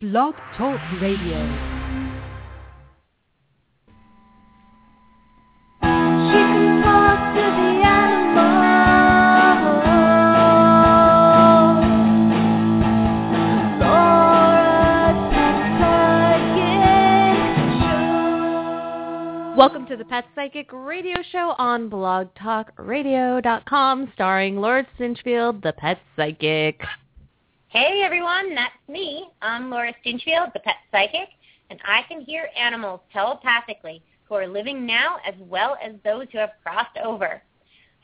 Blog Talk Radio. Welcome to the Pet Psychic Radio Show on blogtalkradio.com starring Laura Stinchfield, the Pet Psychic. Hey everyone, that's me. I'm Laura Stinchfield, the Pet Psychic, and I can hear animals telepathically who are living now as well as those who have crossed over.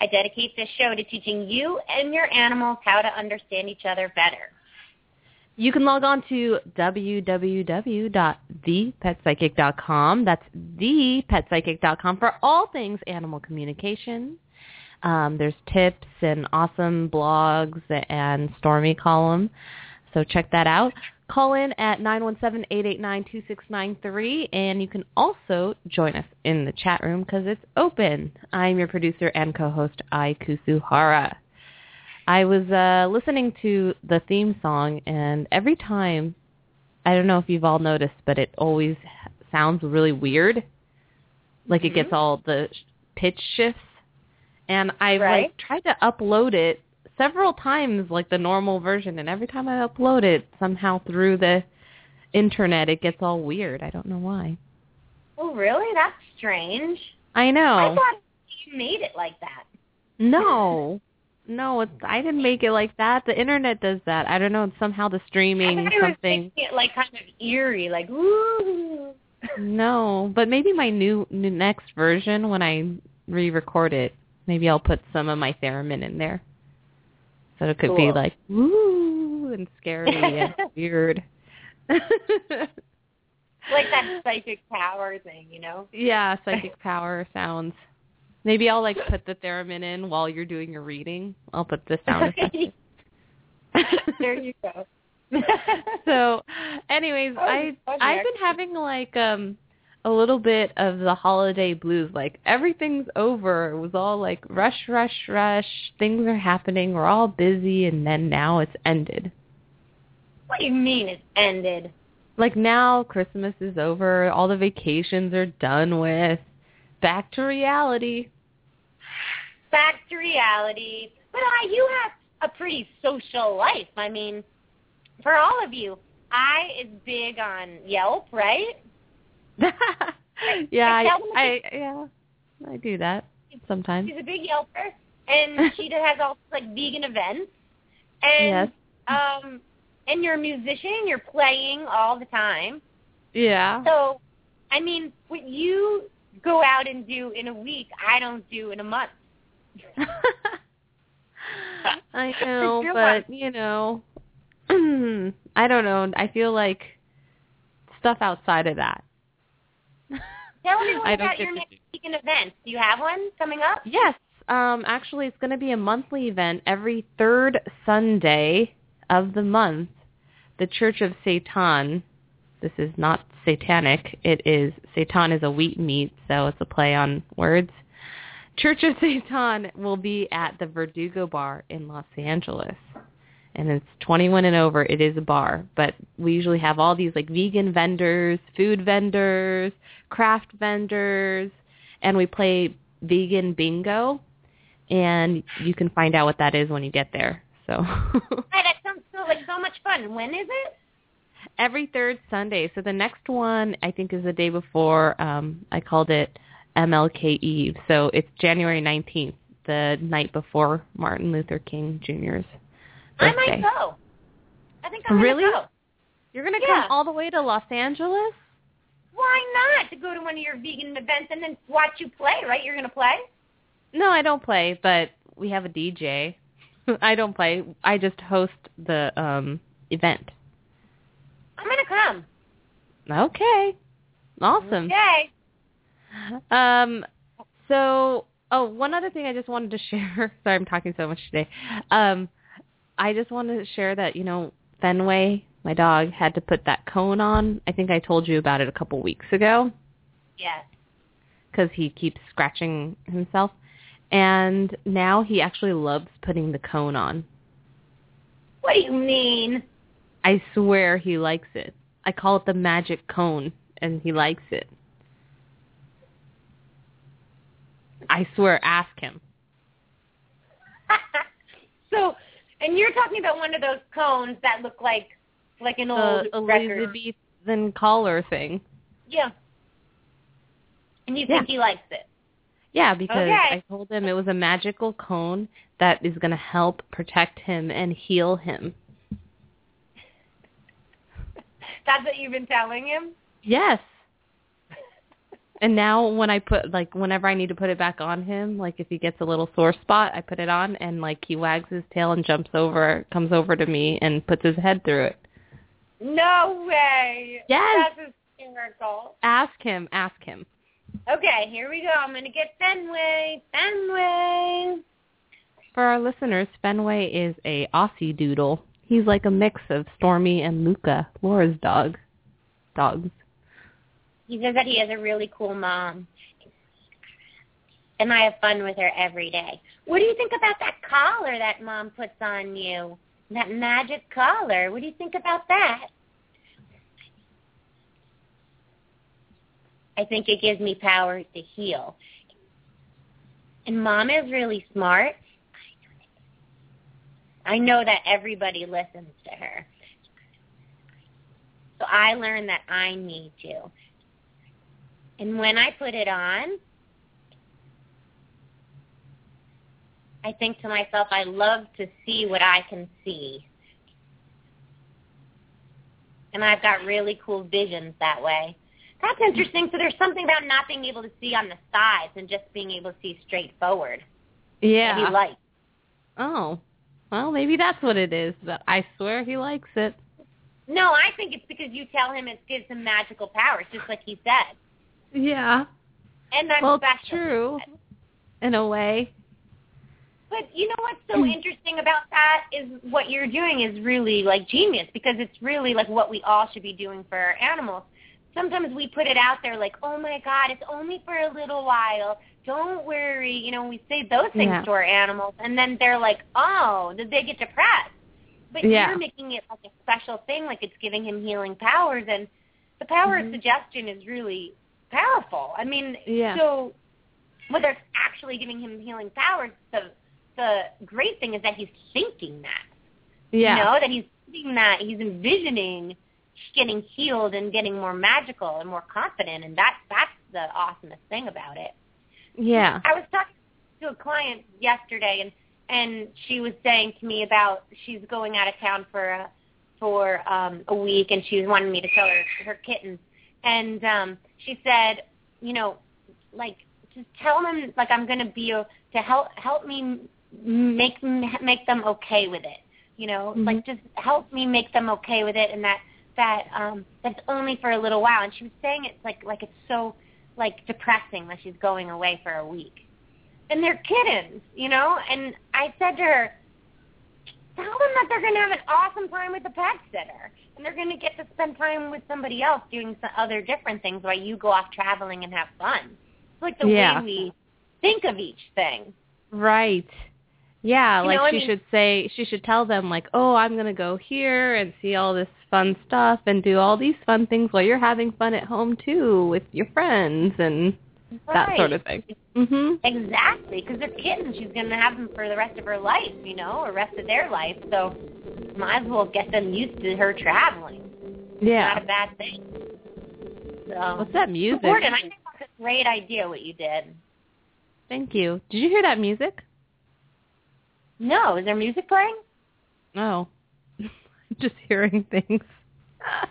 I dedicate this show to teaching you and your animals how to understand each other better. You can log on to www.thepetpsychic.com. That's thepetpsychic.com for all things animal communication. Um, there's tips and awesome blogs and Stormy column. So check that out. Call in at 917-889-2693 and you can also join us in the chat room because it's open. I'm your producer and co-host Ai Kusuhara. I was uh, listening to the theme song, and every time, I don't know if you've all noticed, but it always sounds really weird. Like Mm-hmm. it gets all the pitch shifts, and I Right. like tried to upload it several times, like the normal version, and every time I upload it, somehow through the internet, it gets all weird. I don't know why. Oh, really? That's strange. I know. I thought you made it like that. No. No, it's, I didn't make it like that. The internet does that. I don't know. Somehow the streaming were something. it like kind of eerie, like woo. No, but maybe my new, new next version when I re-record it, maybe I'll put some of my theremin in there, so it could be like woo and scary and weird. like that psychic power thing, you know? yeah, psychic power sounds. Maybe I'll like put the theremin in while you're doing your reading. I'll put the sound effect. there you go. so anyways Oh, i i've been having like um a little bit of the holiday blues like everything's over it was all like rush rush rush things are happening we're all busy and then now it's ended what do you mean it's ended? like now christmas is over all the vacations are done with back to reality back to reality. But I, you have a pretty social life. I mean, for all of you, I is big on Yelp, right? yeah I, them I yeah i do that sometimes She's a big Yelper, and she has all like vegan events. And Yes. um, and you're a musician. You're playing all the time. yeah So, I mean, what you go out and do in a week, I don't do in a month. I know, but you know, I don't know. I feel like stuff outside of that. Tell everyone I about your next vegan event. Do you have one coming up? Yes, um, actually, it's going to be a monthly event every third Sunday of the month. The Church of Seitan. This is not satanic. It is Seitan is a wheat meat, so it's a play on words. Church of Seitan will be at the Verdugo Bar in Los Angeles. And it's 21 and over. It is a bar, but we usually have all these like vegan vendors, food vendors, craft vendors, and we play vegan bingo. And you can find out what that is when you get there. So Hey, that sounds so like so much fun. When is it? every third Sunday. So the next one I think is the day before. Um, I called it MLK Eve. So it's January 19th, the night before Martin Luther King Jr.'s I might go. I think I'm Really? gonna go. You're gonna Yeah. come all the way to Los Angeles? Why not to go to one of your vegan events and then watch you play? Right? You're gonna play. No, I don't play, but we have a DJ. I don't play. I just host the um event. I'm gonna come. Okay. Awesome. Okay. Um, so, oh, one other thing I just wanted to share. Sorry, I'm talking so much today. Um, I just wanted to share that you know Fenway, my dog, had to put that cone on. I think I told you about it a couple weeks ago Yes. because he keeps scratching himself, and now he actually loves putting the cone on. What do you mean? I swear he likes it. I call it the magic cone, and he likes it. I swear, ask him. so, and you're talking about one of those cones that look like like an old the record. Elizabethan collar thing. Yeah. And you Yeah. think he likes it? Yeah, because Okay. I told him it was a magical cone that is going to help protect him and heal him. That's what you've been telling him? Yes. And now when I put like whenever I need to put it back on him, like if he gets a little sore spot, I put it on and like he wags his tail and jumps over, comes over to me and puts his head through it. No way. Yes. That's hysterical. Ask him, ask him. Okay, here we go. I'm going to get Fenway. Fenway. For our listeners, Fenway is a Aussie doodle. He's like a mix of Stormy and Luca, Laura's dog. Dogs. He says that he has a really cool mom. And I have fun with her every day. What do you think about that collar that mom puts on you? That magic collar. What do you think about that? I think it gives me power to heal. And mom is really smart. I know that everybody listens to her. So I learned that I need to. And when I put it on, I think to myself, I love to see what I can see. And I've got really cool visions that way. That's interesting. So there's something about not being able to see on the sides and just being able to see straight forward that Yeah. he likes. Oh. Well, maybe that's what it is, but I swear he likes it. No, I think it's because you tell him it gives him magical powers, just like he said. Yeah. And I'm well, special. true. In a way. But you know what's so interesting about that is what you're doing is really like genius because it's really like what we all should be doing for our animals. Sometimes we put it out there like, oh my God, it's only for a little while. Don't worry. You know, we say those things Yeah. to our animals and then they're like, oh, did they get depressed? But Yeah. you're making it like a special thing, like it's giving him healing powers. And the power Mhm. of suggestion is really powerful. I mean, Yeah. so whether it's actually giving him healing powers, the the great thing is that he's thinking that. Yeah. You know, that he's thinking that he's envisioning getting healed and getting more magical and more confident and that that's the awesomest thing about it. Yeah. I was talking to a client yesterday and and she was saying to me about she's going out of town for a for um a week and she was wanting me to tell her her kittens and um she said, you know, like just tell them like I'm going to be to help help me make make them okay with it. You know, Mhm. like just help me make them okay with it and that that um that's only for a little while and she was saying it's like like it's so like depressing that she's going away for a week. And they're kittens, you know? And I said to her, tell them that they're going to have an awesome time with the pet sitter. And they're going to get to spend time with somebody else doing some other different things while you go off traveling and have fun. It's like the Yeah. way we think of each thing. Right. Yeah, You like know, I she mean- should say she should tell them like, "Oh, I'm going to go here and see all this fun stuff and do all these fun things while you're having fun at home too with your friends and that sort of thing." Mhm. Exactly, because they're kittens. She's going to have them for the rest of her life, you know, or rest of their life. So might as well get them used to her traveling. Yeah, not a bad thing. So, What's that music? Gordon, I think that's a great idea what you did. Thank you. Did you hear that music? No, is there music playing? No. Just hearing things.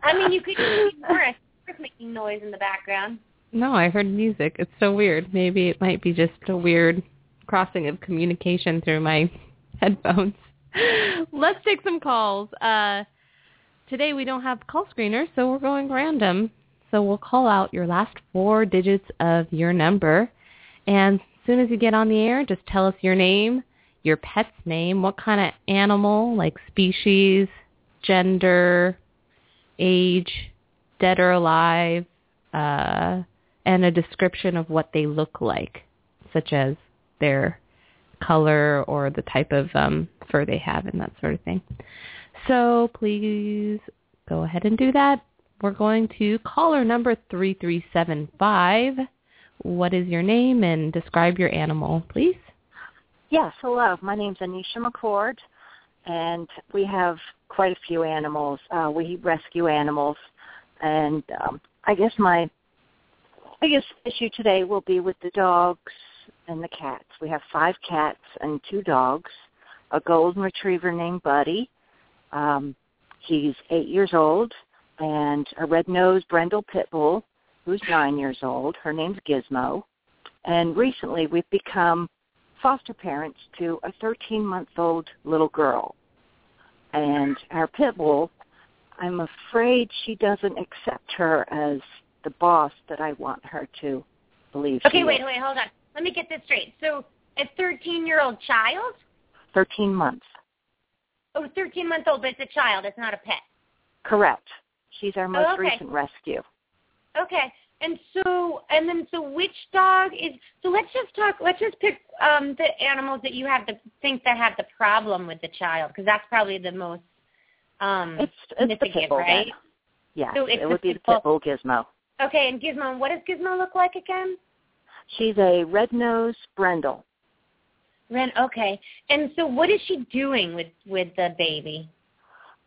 I mean, you could use Morris. Morris making noise in the background. No, I heard music. It's so weird. Maybe it might be just a weird crossing of communication through my headphones. Let's take some calls. Uh, today we don't have call screeners, so we're going random. So we'll call out your last four digits of your number. And as soon as you get on the air, just tell us your name, your pet's name, what kind of animal, like species, gender, age, dead or alive, uh, and a description of what they look like, such as their color or the type of um, fur they have and that sort of thing. So please go ahead and do that. we're going to caller number 3375. What is your name and describe your animal, please? Yes, hello. My name's Anisha McCord, and we have quite a few animals. Uh, we rescue animals, and um, I guess my biggest issue today will be with the dogs and the cats. We have five cats and two dogs, a golden retriever named Buddy. Um, he's eight years old, and a red-nosed brindle pit bull who's nine years old. Her name's Gizmo. And recently we've become foster parents to a 13-month-old little girl. And our pit bull, I'm afraid she doesn't accept her as the boss that I want her to believe. Okay, wait, is. wait, hold on. Let me get this straight. So a 13-year-old child? 13 months. Oh, 13 months old, but it's a child. It's not a pet. Correct. She's our most oh, okay. recent rescue. Okay. And so, and then, so which dog is? So let's just talk. Let's just pick um, the animals that you have to think that have the problem with the child, because that's probably the most um, it's, it's the pit bull, right? Then. Yeah, so it would be the pit bull Gizmo. Okay, and Gizmo, what does Gizmo look like again? She's a red-nosed brindle. Ren, okay. And so, what is she doing with with the baby?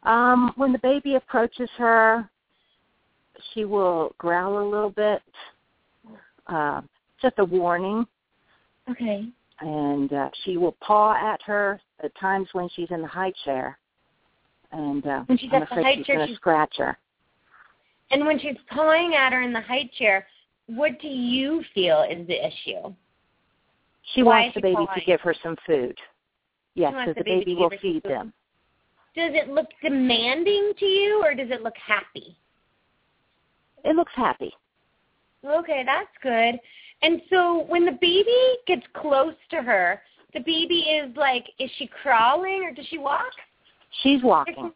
Um, when the baby approaches her, she will growl a little bit. Uh, just a warning. Okay. And uh, she will paw at her at times when she's in the high chair. And uh, when she's I'm at the high she's chair, going to scratch her. And when she's pawing at her in the high chair, what do you feel is the issue? She Why wants the baby pawing? to give her some food. Yes, so the the baby baby will feed them. Does it look demanding to you, or does it look happy? It looks happy. Okay, that's good. And so when the baby gets close to her, the baby is like, is she crawling or does she walk? She's walking.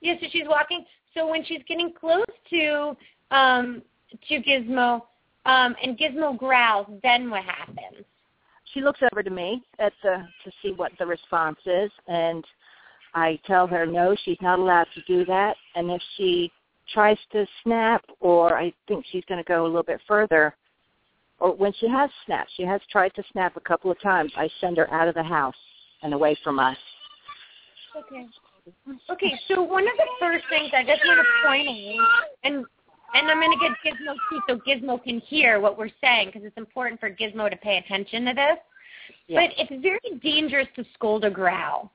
Yes, so she's walking. So when she's getting close to um to Gizmo, um, and Gizmo growls, then what happens? She looks over to me at the to see what the response is, and I tell her no, she's not allowed to do that. And if she tries to snap, or I think she's going to go a little bit further, or when she has snapped, she has tried to snap a couple of times. I send her out of the house and away from us. Okay. Okay, so one of the first things I just want to point out, and and I'm going to get Gizmo too, so Gizmo can hear what we're saying because it's important for Gizmo to pay attention to this. Yeah. But it's very dangerous to scold a growl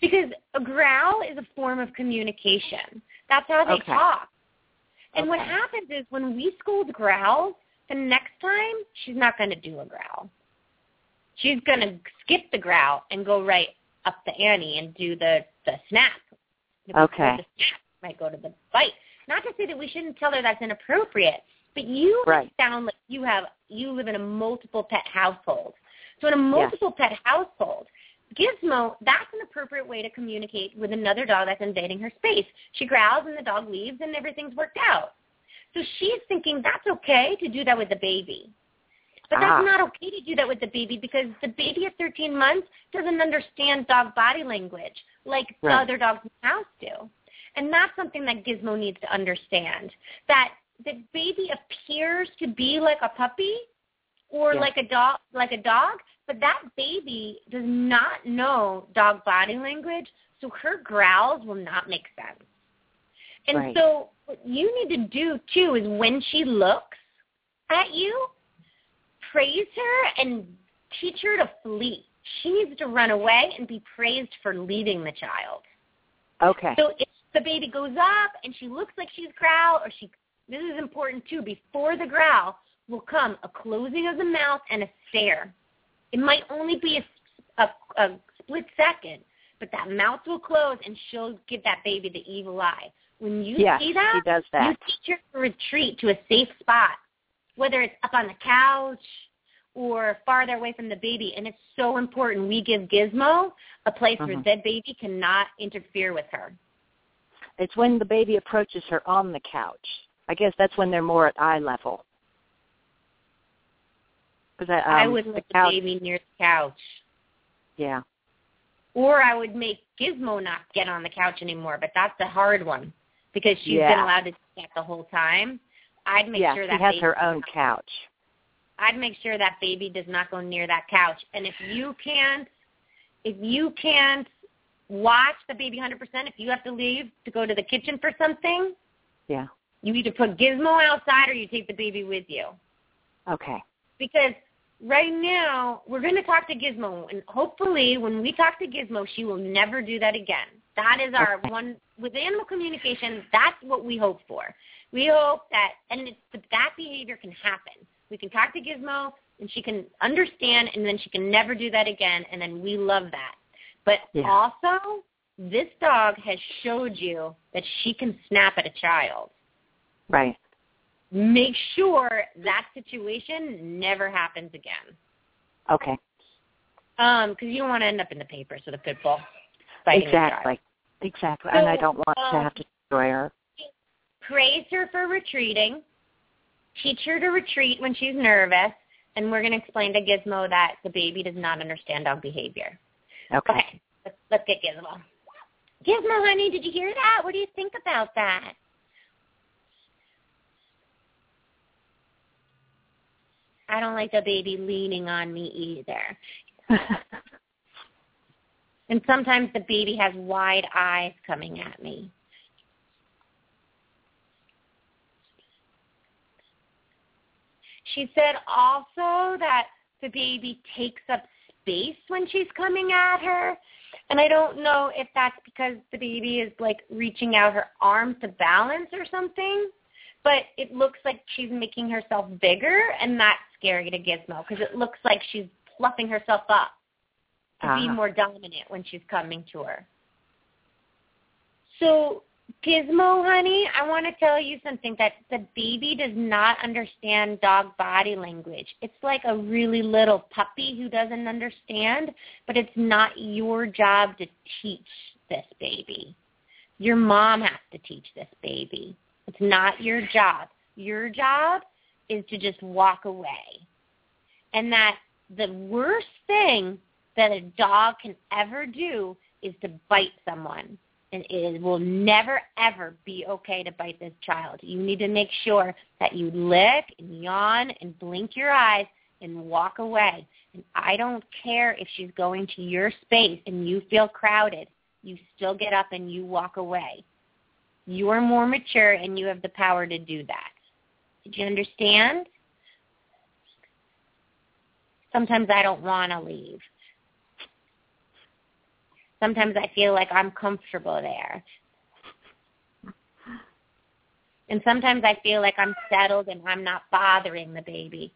because a growl is a form of communication. That's how they Okay. talk. And what happens is when we scold growls, the next time she's not going to do a growl. She's going to skip the growl and go right up the ante and do the the snap. Okay. The snap might go to the bite. Not to say that we shouldn't tell her that's inappropriate, but you Right. sound like you have you live in a multiple pet household. So in a multiple pet household, Gizmo, that's an appropriate way to communicate with another dog that's invading her space. She growls and the dog leaves and everything's worked out. So she's thinking that's okay to do that with the baby. But that's Ah. not okay to do that with the baby because the baby at 13 months doesn't understand dog body language like the other dogs in the house do. And that's something that Gizmo needs to understand. That the baby appears to be like a puppy or Yeah. like a dog like a dog, but that baby does not know dog body language, so her growls will not make sense. And Right. so what you need to do too is when she looks at you, praise her and teach her to flee. She needs to run away and be praised for leading the child. Okay. So if the baby goes up and she looks like she's growl, or she, this is important too, before the growl will come a closing of the mouth and a stare. It might only be a, a, a split second, but that mouth will close and she'll give that baby the evil eye. When you yes, see that, she does that. you teach her to retreat to a safe spot, whether it's up on the couch or farther away from the baby. And it's so important we give Gizmo a place where Mhm. that baby cannot interfere with her. It's when the baby approaches her on the couch. I guess that's when they're more at eye level. Cause I, um, I would the let the couch, baby near the couch. Yeah. Or I would make Gizmo not get on the couch anymore, but that's the hard one because she's Yeah. been allowed to do that the whole time, I'd make yeah, sure that she has baby, her own couch. I'd make sure that baby does not go near that couch. And if you can't, if you can't watch the baby 100%, if you have to leave to go to the kitchen for something, Yeah. you either put Gizmo outside or you take the baby with you. Okay. Because right now we're going to talk to Gizmo, and hopefully when we talk to Gizmo, she will never do that again. That is our Okay. one with animal communication. That's what we hope for. We hope that, and it's, that behavior can happen. We can talk to Gizmo, and she can understand, and then she can never do that again, and then we love that. But Yeah. also, this dog has showed you that she can snap at a child Right. make sure that situation never happens again. Okay. Um, because you don't want to end up in the papers with a pit bull fighting. Exactly. Exactly. and I don't want to um, have to destroy her. Praise her for retreating. Teach her to retreat when she's nervous. And we're going to explain to Gizmo that the baby does not understand dog behavior. Okay. Okay, let's, let's get Gizmo. Gizmo, honey, did you hear that? What do you think about that? I don't like the baby leaning on me either. And sometimes the baby has wide eyes coming at me. She said also that the baby takes up space when she's coming at her. And I don't know if that's because the baby is like reaching out her arms to balance or something. But it looks like she's making herself bigger, and that's scary to Gizmo because it looks like she's fluffing herself up to be Ah. more dominant when she's coming to her. So, Gizmo, honey, I want to tell you something that the baby does not understand dog body language. It's like a really little puppy who doesn't understand, but it's not your job to teach this baby. Your mom has to teach this baby. It's not your job. Your job is to just walk away. And that the worst thing that a dog can ever do is to bite someone. And it will never, ever be okay to bite this child. You need to make sure that you lick and yawn and blink your eyes and walk away. And I don't care if she's going to your space and you feel crowded. You still get up and you walk away. You are more mature and you have the power to do that. Did you understand? Sometimes I don't want to leave. Sometimes I feel like I'm comfortable there. And sometimes I feel like I'm settled and I'm not bothering the baby.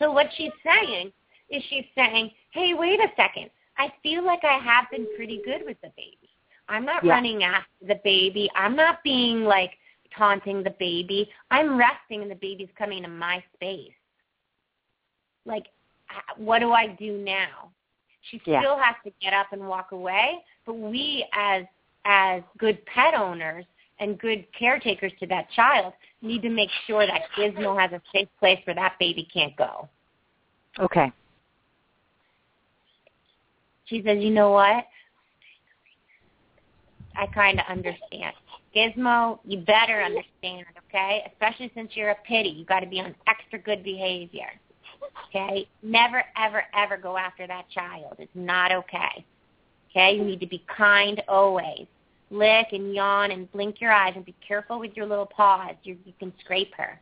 So what she's saying is she's saying, hey, wait a second. I feel like I have been pretty good with the baby. I'm not Yeah. running after the baby. I'm not being like taunting the baby. I'm resting and the baby's coming to my space. Like, what do I do now? She Yeah. still has to get up and walk away, but we as as good pet owners and good caretakers to that child need to make sure that Gizmo has a safe place where that baby can't go. Okay. She says, you know what? I kind of understand. Gizmo, you better understand, okay? Especially since you're a pity. You got to be on extra good behavior, okay? Never, ever, ever go after that child. It's not okay, okay? You need to be kind always. Lick and yawn and blink your eyes and be careful with your little paws. You, you can scrape her.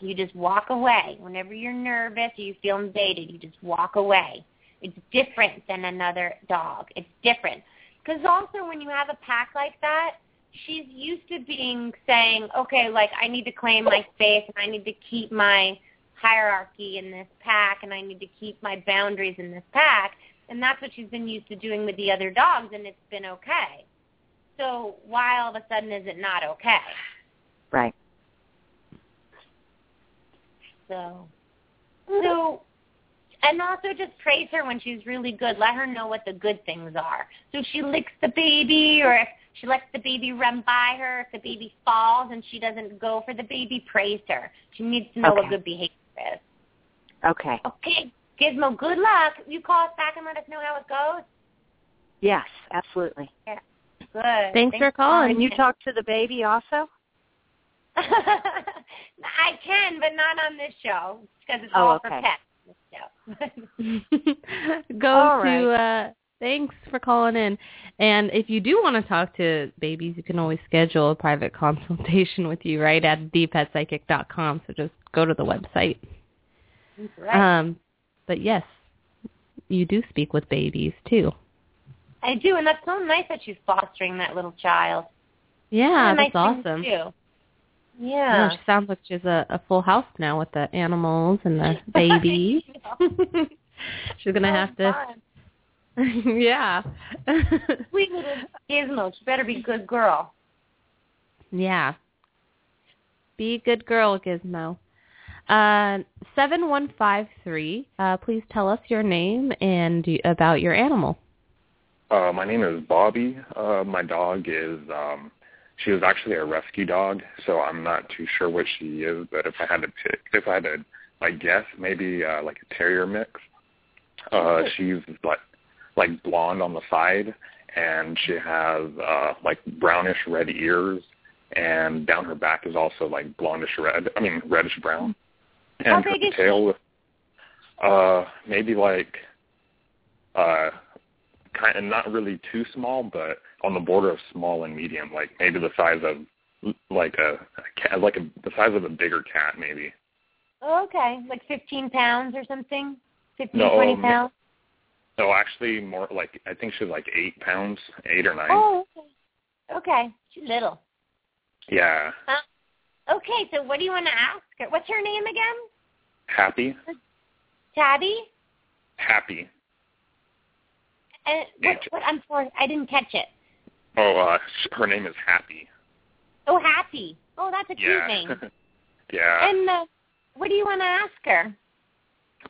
You just walk away. Whenever you're nervous or you feel invaded, you just walk away. It's different than another dog. It's different. Because also when you have a pack like that, she's used to being saying, okay, like I need to claim my space and I need to keep my hierarchy in this pack and I need to keep my boundaries in this pack. And that's what she's been used to doing with the other dogs and it's been okay. So why all of a sudden is it not okay? Right. So, so, and also just praise her when she's really good. Let her know what the good things are. So if she licks the baby, or if she lets the baby run by her, if the baby falls and she doesn't go for the baby, praise her. She needs to know what good behavior is. Okay. Okay, Gizmo, good luck. You call us back and let us know how it goes. Yes, absolutely. Yeah. Good. Thanks for calling. Can you talk to the baby also? I can, but not on this show because it's Oh, all okay. for pets. Go All to uh thanks for calling in. And if you do want to talk to babies, you can always schedule a private consultation with you right at thepetpsychic.com. So just go to the website. right. Um but yes, you do speak with babies too. I do, and that's so nice that she's fostering that little child. Yeah, that's nice awesome. do. Yeah, Yeah. she sounds like she's a, a full house now with the animals and the baby. she's gonna have to. yeah. Sweet little Gizmo. She better be a good girl. yeah. Be a good girl, Gizmo. Uh, seven one five three. Uh, please tell us your name and about your animal. Uh, my name is Bobby. Uh, my dog is, um, she was actually a rescue dog, so I'm not too sure what she is, but if I had to pick, if I had to, like, guess, maybe, uh, like a terrier mix. Uh, she's like, like blonde on the side, and she has, uh, like brownish red ears, and down her back is also like blondish red, I mean reddish brown. How And her big is tail, uh, maybe like, uh, kind of not really too small, but on the border of small and medium, like maybe the size of like a, a cat, like a, the size of a bigger cat, maybe. Oh, okay, like 15 pounds or something. 15, No, 20 um, pounds. No, actually, more like I think she's like eight pounds, eight or nine. Oh, okay. Okay, she's little. Yeah, Okay, so what do you want to ask her? What's her name again? happy, Tabby? happy. Uh, what, what, I'm sorry, I didn't catch it. Oh, uh, her name is Happy. Oh, Happy. Oh, that's a cute Yeah, name. yeah. And uh, what do you want to ask her?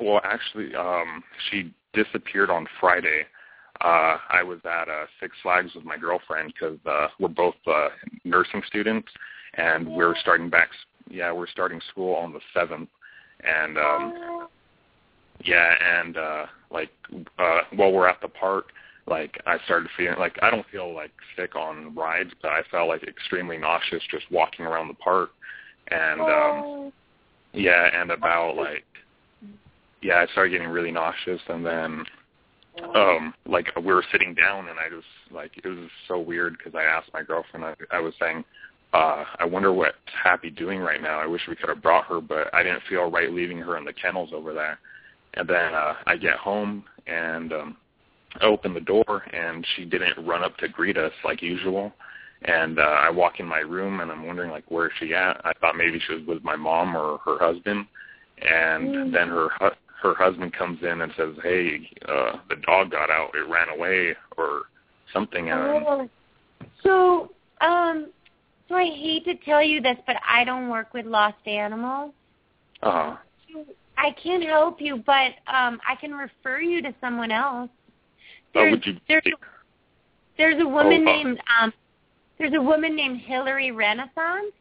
Well, actually, um, she disappeared on Friday. Uh, I was at uh, Six Flags with my girlfriend because uh, we're both uh, nursing students, and we're starting back. Yeah, we're starting school on the seventh, and um, yeah, and uh, like uh, while we're at the park, like I started feeling like I don't feel like sick on rides, but I felt like extremely nauseous just walking around the park, and um, oh, yeah, and about like yeah, I started getting really nauseous and then um like we were sitting down and I just like it was so weird because I asked my girlfriend I, I was saying uh I wonder what's Happy doing right now. I wish we could have brought her, but I didn't feel right leaving her in the kennels over there. And then uh I get home and um I open the door and she didn't run up to greet us like usual. And uh, I walk in my room and I'm wondering like where is she at? I thought maybe she was with my mom or her husband. And Mm. then her hu- her husband comes in and says, "Hey, uh, the dog got out. It ran away or something." And oh. So, um, so I hate to tell you this, but I don't work with lost animals. uh, I can't help you, but um, I can refer you to someone else. There's, would you? there's, there's a woman Oh, uh, named um, there's a woman named Hillary Renaissance.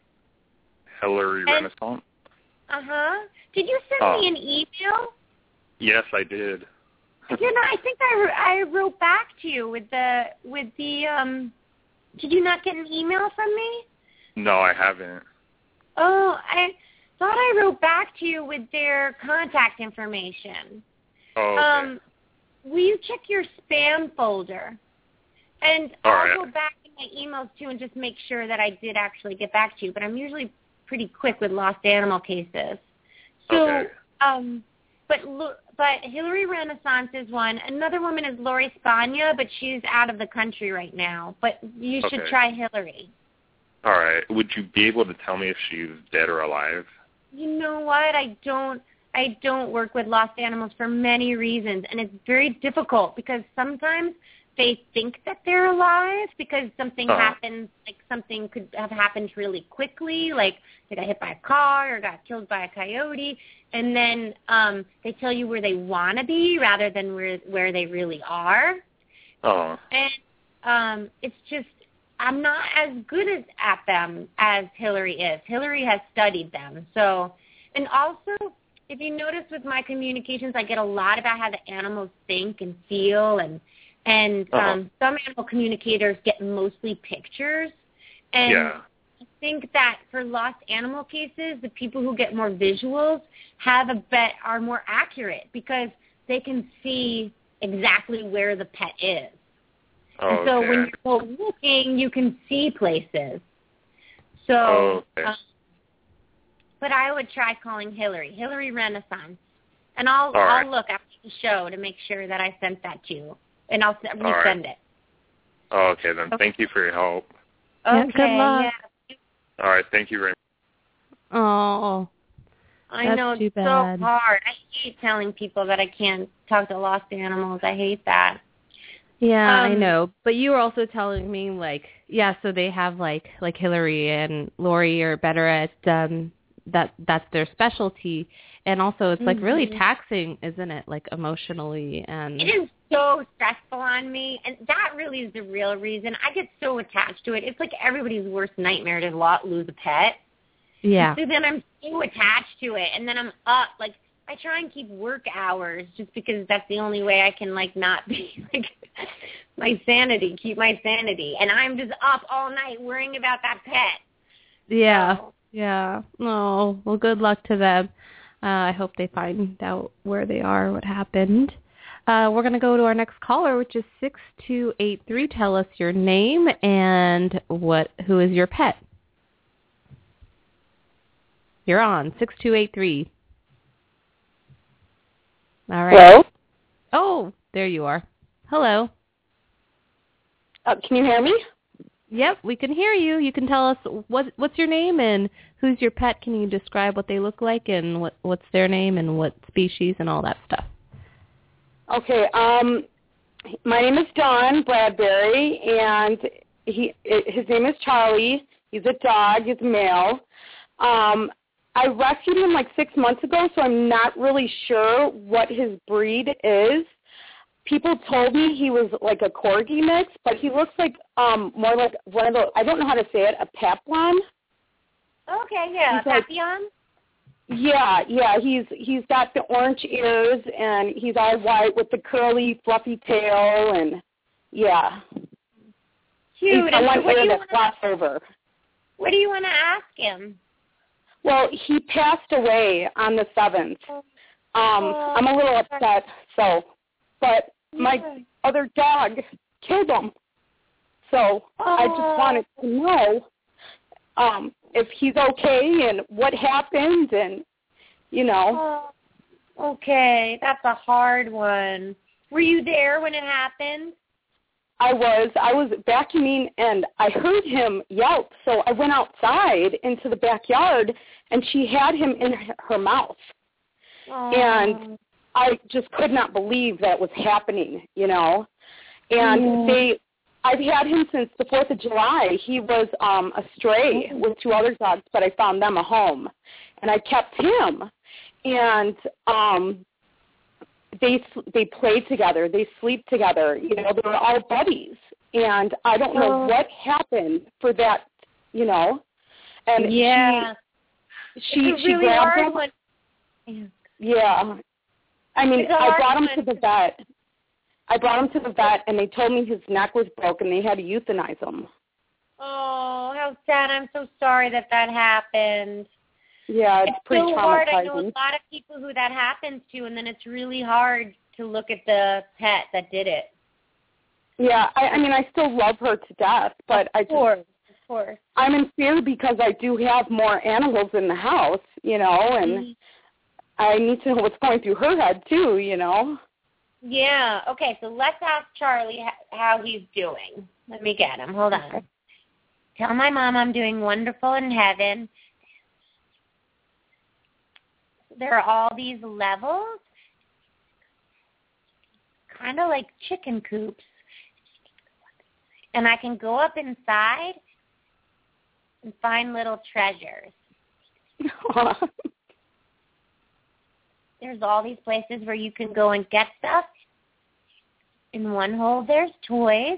Hillary and- Renaissance? Uh huh. Did you send Oh. me an email? Yes, I did. You know, I think I I wrote back to you with the with the um. Did you not get an email from me? No, I haven't. Oh, I thought I wrote back to you with their contact information. Oh, okay. Um, will you check your spam folder? And All I'll right. go back in my emails too and just make sure that I did actually get back to you. But I'm usually pretty quick with lost animal cases. So, Okay. um, but but Hillary Renaissance is one. Another woman is Lori Spagna, but she's out of the country right now. But you should Okay. try Hillary. All right. Would you be able to tell me if she's dead or alive? You know what? I don't I don't work with lost animals for many reasons and it's very difficult because sometimes they think that they're alive because something Uh-huh. happens like something could have happened really quickly like they got hit by a car or got killed by a coyote and then um they tell you where they want to be rather than where where they really are Oh, and um it's just I'm not as good as at them as Hillary is. Hillary has studied them. So and also if you notice with my communications I get a lot about how the animals think and feel and and Uh-huh. um some animal communicators get mostly pictures and yeah. I think that for lost animal cases, the people who get more visuals have a bet are more accurate because they can see exactly where the pet is. Oh, And so okay. when you go looking, you can see places. So, Oh, okay. uh, but I would try calling Hillary, Hillary Renaissance, and I'll All right. I'll look after the show to make sure that I sent that to you, and I'll s- All right. resend it. Oh, okay then. Thank you for your help. Yeah, okay, good luck. yeah. All right. Thank you very much. Oh, I know too it's bad. so hard. I hate telling people that I can't talk to lost animals. I hate that. Yeah, I Um, know. But you were also telling me like, yeah, so they have like like Hillary and Lori are better at um that that's their specialty, and also it's like really Mhm. taxing, isn't it? Like emotionally and It is so stressful on me, and that really is the real reason. I get so attached to it. It's like everybody's worst nightmare to lo- lose a pet. yeah, So then I'm so attached to it, and then I'm up. Like I try and keep work hours just because that's the only way I can like not be like my sanity, keep my sanity. And I'm just up all night worrying about that pet. yeah, So, yeah. Oh, well, good luck to them. Uh, I hope they find out where they are, what happened. Uh, we're going to go to our next caller, which is 6283. Tell us your name and what who is your pet. You're on 6283. All right. Hello? Oh, there you are. Hello. Uh, can you hear me? Yep, we can hear you. You can tell us what what's your name and who's your pet. Can you describe what they look like and what what's their name and what species and all that stuff? Okay. Um, my name is Don Bradbury, and he his name is Charlie. He's a dog. He's a male. Um, I rescued him like six months ago, so I'm not really sure what his breed is. People told me he was like a corgi mix, but he looks like um more like one of the I don't know how to say it, a paplon. okay, yeah, He's like- Papillon. Yeah, yeah, he's he's got the orange ears and he's all white with the curly fluffy tail and yeah. Cute. And one so what do ear that flops over. What do you want to ask him? Well, he passed away on the seventh. Um, Oh. I'm a little upset, so but my other dog killed him. So I just Oh. wanted to know um if he's okay and what happened and you know. Oh, okay, that's a hard one. Were you there when it happened? I was I was vacuuming and I heard him yelp, so I went outside into the backyard and she had him in her- her mouth. Oh. And I just could not believe that was happening, you know. And Yeah. they I've had him since the 4th of July. He was um a stray with two other dogs, but I found them a home. And I kept him. And um they s they played together, they sleep together, you know, they were all buddies. And I don't know Oh. what happened for that, you know. And yeah, she she, a she grabbed him. one. Yeah. I mean, I brought him to the vet. I brought him to the vet, and they told me his neck was broken. They had to euthanize him. Oh, how sad! I'm so sorry that that happened. Yeah, it's, it's pretty so hard. I know a lot of people who that happens to, and then it's really hard to look at the pet that did it. Yeah, I, I mean, I still love her to death, but I Of just, course, of course. I'm in fear because I do have more animals in the house, you know, and Mhm. I need to know what's going through her head too, you know. Yeah. Okay. So let's ask Charlie how he's doing. Let me get him. Hold on. Okay. Tell my mom I'm doing wonderful in heaven. There are all these levels, kind of like chicken coops, and I can go up inside and find little treasures. There's all these places where you can go and get stuff. In one hole, there's toys.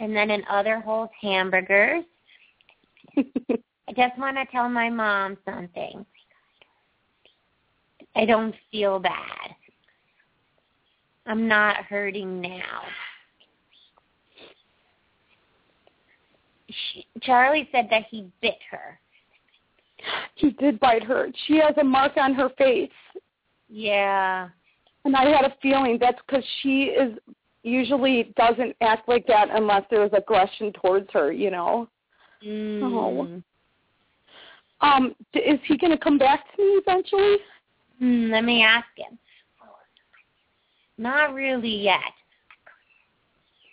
And then in other holes, hamburgers. I just want to tell my mom something. I don't feel bad. I'm not hurting now. she, Charlie said that he bit her. He did bite her. She has a mark on her face. Yeah. And I had a feeling that's because she is usually doesn't act like that unless there is aggression towards her, you know. Mm. Oh. Um, is he going to come back to me eventually? Hmm, let me ask him. Not really yet.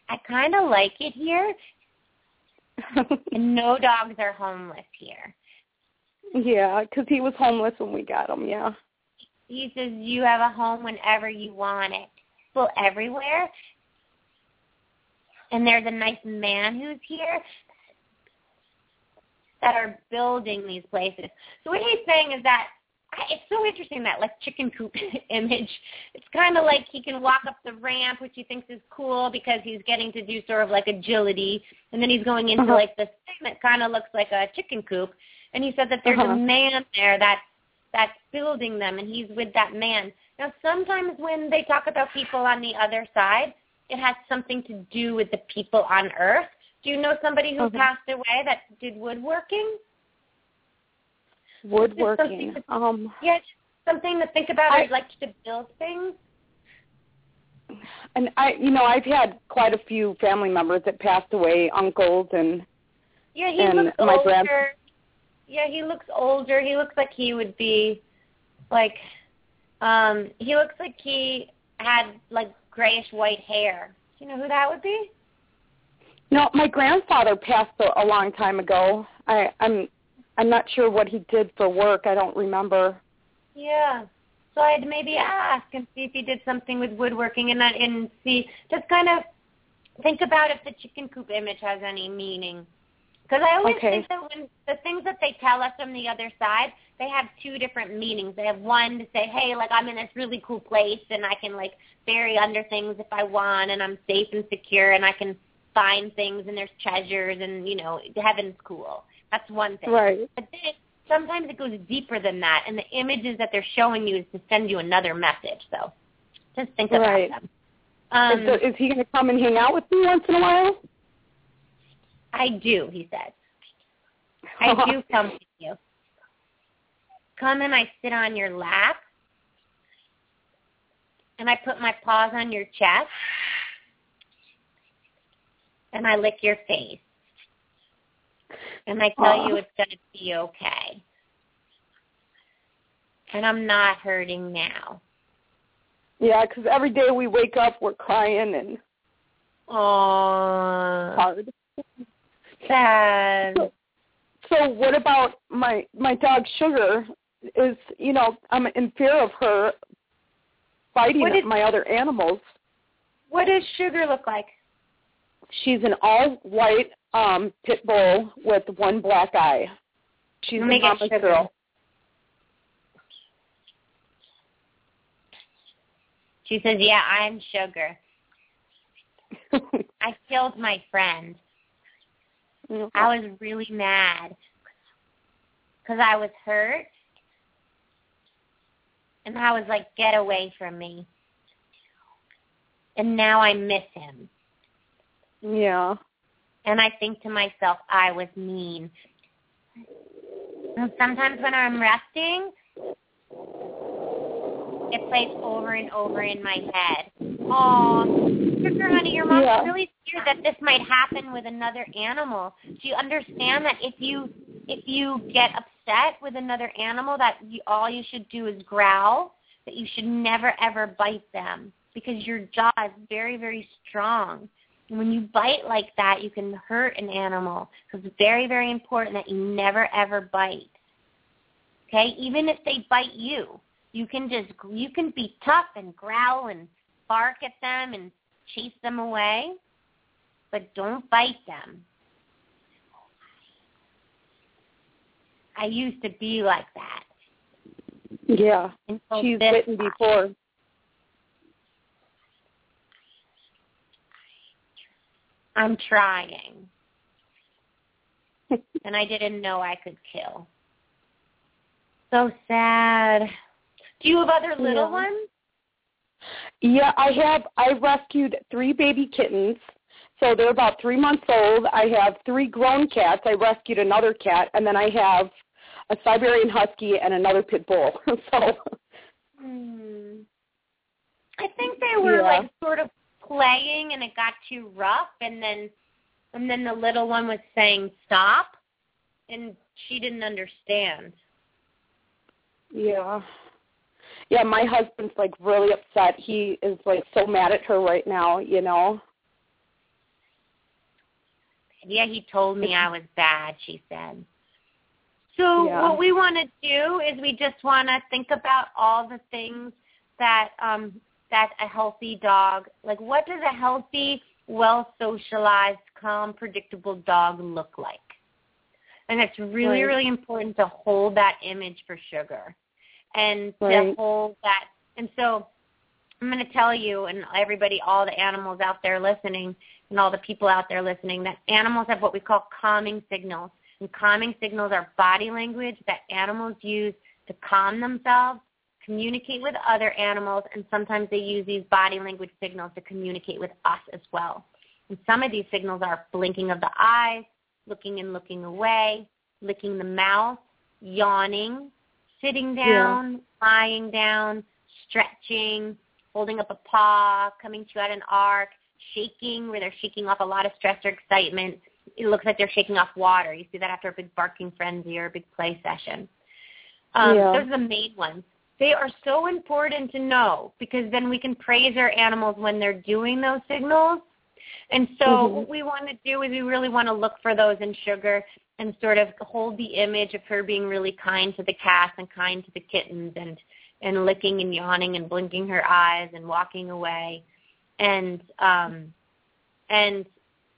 I kind of like it here, and no dogs are homeless here. Yeah, because he was homeless when we got him. Yeah. He says you have a home whenever you want it. Well, everywhere. And there's a nice man who's here that are building these places. So what he's saying is that it's so interesting that like chicken coop image. It's kind of like he can walk up the ramp, which he thinks is cool because he's getting to do sort of like agility, and then he's going into Uh-huh. like this thing that kind of looks like a chicken coop. And he said that there's Uh-huh. a man there that that's building them, and he's with that man. Now, sometimes when they talk about people on the other side, it has something to do with the people on Earth. Do you know somebody who Okay. passed away that did woodworking? Woodworking. Um, Yeah, just something to think about. I- I'd like to build things. and I, you know, I've had quite a few family members that passed away, uncles and Yeah, he And my older. Yeah, he looks older. He looks like he would be like um he looks like he had like grayish white hair. Do you know who that would be? no, my grandfather passed a, a long time ago. I, I'm, I'm not sure what he did for work. I don't remember. Yeah. So I'd maybe ask and see if he did something with woodworking and that and see just kind of think about if the chicken coop image has any meaning. Because I always Okay. think that when the things that they tell us from the other side, they have two different meanings. They have one to say, hey, like I'm in this really cool place and I can like bury under things if I want and I'm safe and secure and I can find things and there's treasures and you know heaven's cool. That's one thing. Right. But then sometimes it goes deeper than that, and the images that they're showing you is to send you another message. So just think about Right. them. Um, is, is he going to come and hang out with me once in a while? I do, he said. I do come to you. Come and I sit on your lap, and I put my paws on your chest, and I lick your face, and I tell Aw. you it's going to be okay. And I'm not hurting now. Yeah, because every day we wake up, we're crying and Aww. hard. Sad. So what about my my dog Sugar? Is you know I'm in fear of her fighting did- my other animals. What does Sugar look like? She's an all white um pit bull with one black eye. She's Let me a mama's Sugar. girl. She says, yeah, I'm Sugar. I killed my friend. I was really mad because I was hurt. And I was like, get away from me. And now I miss him. yeah. And I think to myself, I was mean. And sometimes when I'm resting, it plays over and over in my head. Oh, Sugar Honey, your mom's Yeah. really scared that this might happen with another animal. Do you understand that if you if you get upset with another animal, that you, all you should do is growl? That you should never ever bite them because your jaw is very very strong. And when you bite like that, you can hurt an animal. So it's very, very important that you never ever bite. Okay? Even if they bite you, you can just you can be tough and growl and bark at them and chase them away, but don't bite them. I used to be like that. Yeah. Until She's bitten time. before. I'm trying. and I didn't know I could kill. So sad. Do you have other little Yeah. ones? Yeah, I have. I rescued three baby kittens. So they're about three months old. I have three grown cats. I rescued another cat, and then I have a Siberian Husky and another pit bull. so. Hmm. I think they were Yeah. like sort of playing, and it got too rough, and then and then the little one was saying stop, and she didn't understand. Yeah. Yeah, my husband's like really upset. He is like so mad at her right now, you know. Yeah, he told me I was bad, she said. So Yeah. what we want to do is we just want to think about all the things that um that a healthy dog, like what does a healthy, well socialized, calm, predictable dog look like? And it's really Right. really important to hold that image for sugar. And to Right. hold that and so I'm going to tell you and everybody all the animals out there listening and all the people out there listening that animals have what we call calming signals. And calming signals are body language that animals use to calm themselves, communicate with other animals, and sometimes they use these body language signals to communicate with us as well. And some of these signals are blinking of the eyes, looking and looking away, licking the mouth, yawning, sitting down, lying down, stretching, holding up a paw, coming to you at an arc, shaking where they're shaking off a lot of stress or excitement. It looks like they're shaking off water. You see that after a big barking frenzy or a big play session. Um, Yeah. Those are the main ones. They are so important to know because then we can praise our animals when they're doing those signals. And so Mhm. what we want to do is we really want to look for those in sugar and sort of hold the image of her being really kind to the cats and kind to the kittens and and licking and yawning and blinking her eyes and walking away. And um and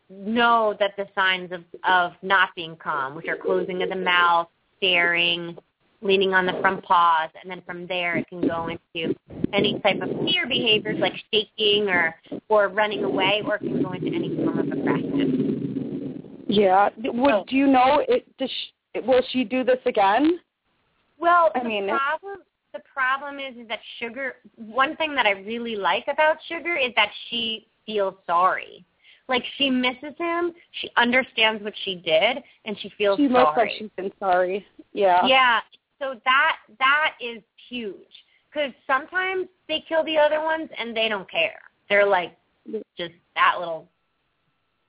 know that the signs of of not being calm which are closing of the mouth staring leaning on the front paws and then from there it can go into any type of fear behaviors like shaking or or running away or it can go into any form of aggression Yeah. Would Oh. do you know it does she, will she do this again? Well, I the mean, problem the problem is, is that sugar. One thing that I really like about sugar is that she feels sorry. Like she misses him, she understands what she did, and she feels She sorry. looks like she's been sorry. Yeah. Yeah. So that that is huge because sometimes they kill the other ones and they don't care. They're like, just that little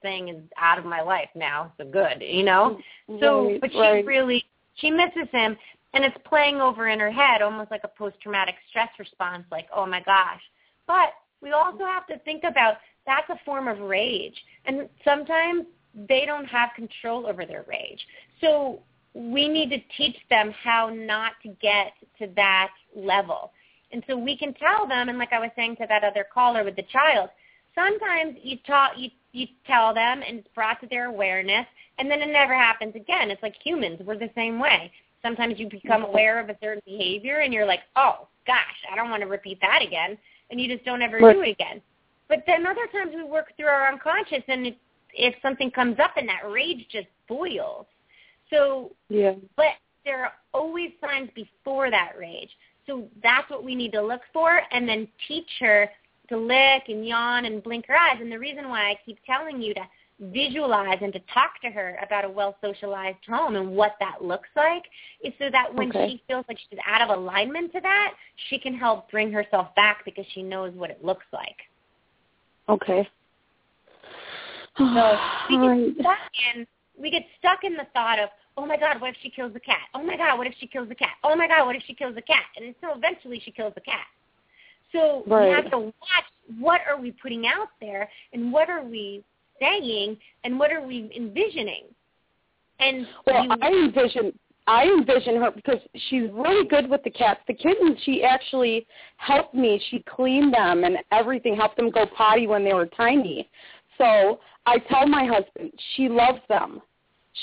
thing is out of my life now, so good, you know. Mm, so, Right, but she right. really she misses him, and it's playing over in her head, almost like a post-traumatic stress response, like, oh my gosh. But we also have to think about that's a form of rage, and sometimes they don't have control over their rage. So we need to teach them how not to get to that level. And so we can tell them, and like I was saying to that other caller with the child, sometimes you talk, you you tell them, and it's brought to their awareness, and then it never happens again. It's like humans; we're the same way. Sometimes you become mm-hmm. aware of a certain behavior, and you're like, oh gosh, I don't want to repeat that again, and you just don't ever Right. do it again. But then other times we work through our unconscious, and it, if something comes up, and that rage just boils. So Yeah. but there are always signs before that rage. So that's what we need to look for and then teach her to lick and yawn and blink her eyes. And the reason why I keep telling you to visualize and to talk to her about a well-socialized home and what that looks like is so that when Okay. she feels like she's out of alignment to that, she can help bring herself back because she knows what it looks like. Okay. So we get stuck in we get stuck in the thought of, oh my God, what if she kills the cat? Oh my God, what if she kills the cat? Oh my God, what if she kills the cat? And so eventually she kills the cat. So we have to watch what are we putting out there and what are we saying and what are we envisioning. And Well, you, I envision I envision her because she's really good with the cats. The kittens, she actually helped me. She cleaned them and everything, helped them go potty when they were tiny. So I tell my husband she loves them.